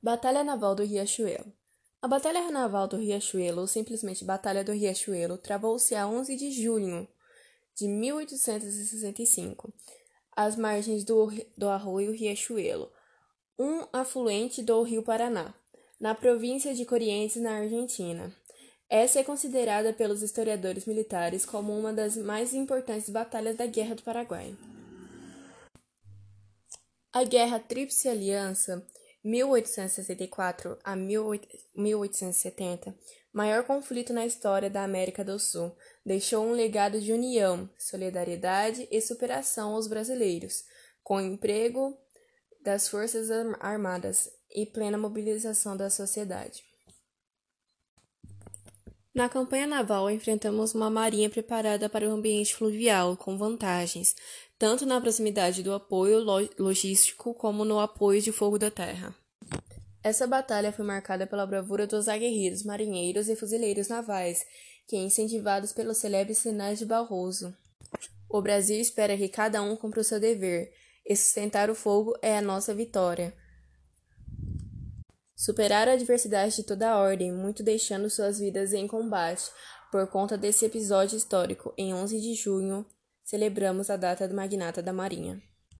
Batalha Naval do Riachuelo A Batalha Naval do Riachuelo, ou simplesmente Batalha do Riachuelo, travou-se a 11 de junho de 1865, às margens do, do arroio Riachuelo, um afluente do rio Paraná, na província de Corrientes, na Argentina. Essa é considerada pelos historiadores militares como uma das mais importantes batalhas da Guerra do Paraguai. A Guerra Tríplice Aliança 1864 a 1870, maior conflito na história da América do Sul, deixou um legado de união, solidariedade e superação aos brasileiros, com emprego das Forças Armadas e plena mobilização da sociedade. Na campanha naval, enfrentamos uma marinha preparada para o ambiente fluvial, com vantagens, tanto na proximidade do apoio logístico como no apoio de fogo da terra. Essa batalha foi marcada pela bravura dos aguerridos marinheiros e fuzileiros navais, que, incentivados pelos celebres sinais de Barroso, o Brasil espera que cada um cumpra o seu dever, e sustentar o fogo é a nossa vitória. Superar a adversidade de toda a ordem, muito deixando suas vidas em combate. Por conta desse episódio histórico, em 11 de junho, celebramos a data do Magnata da Marinha.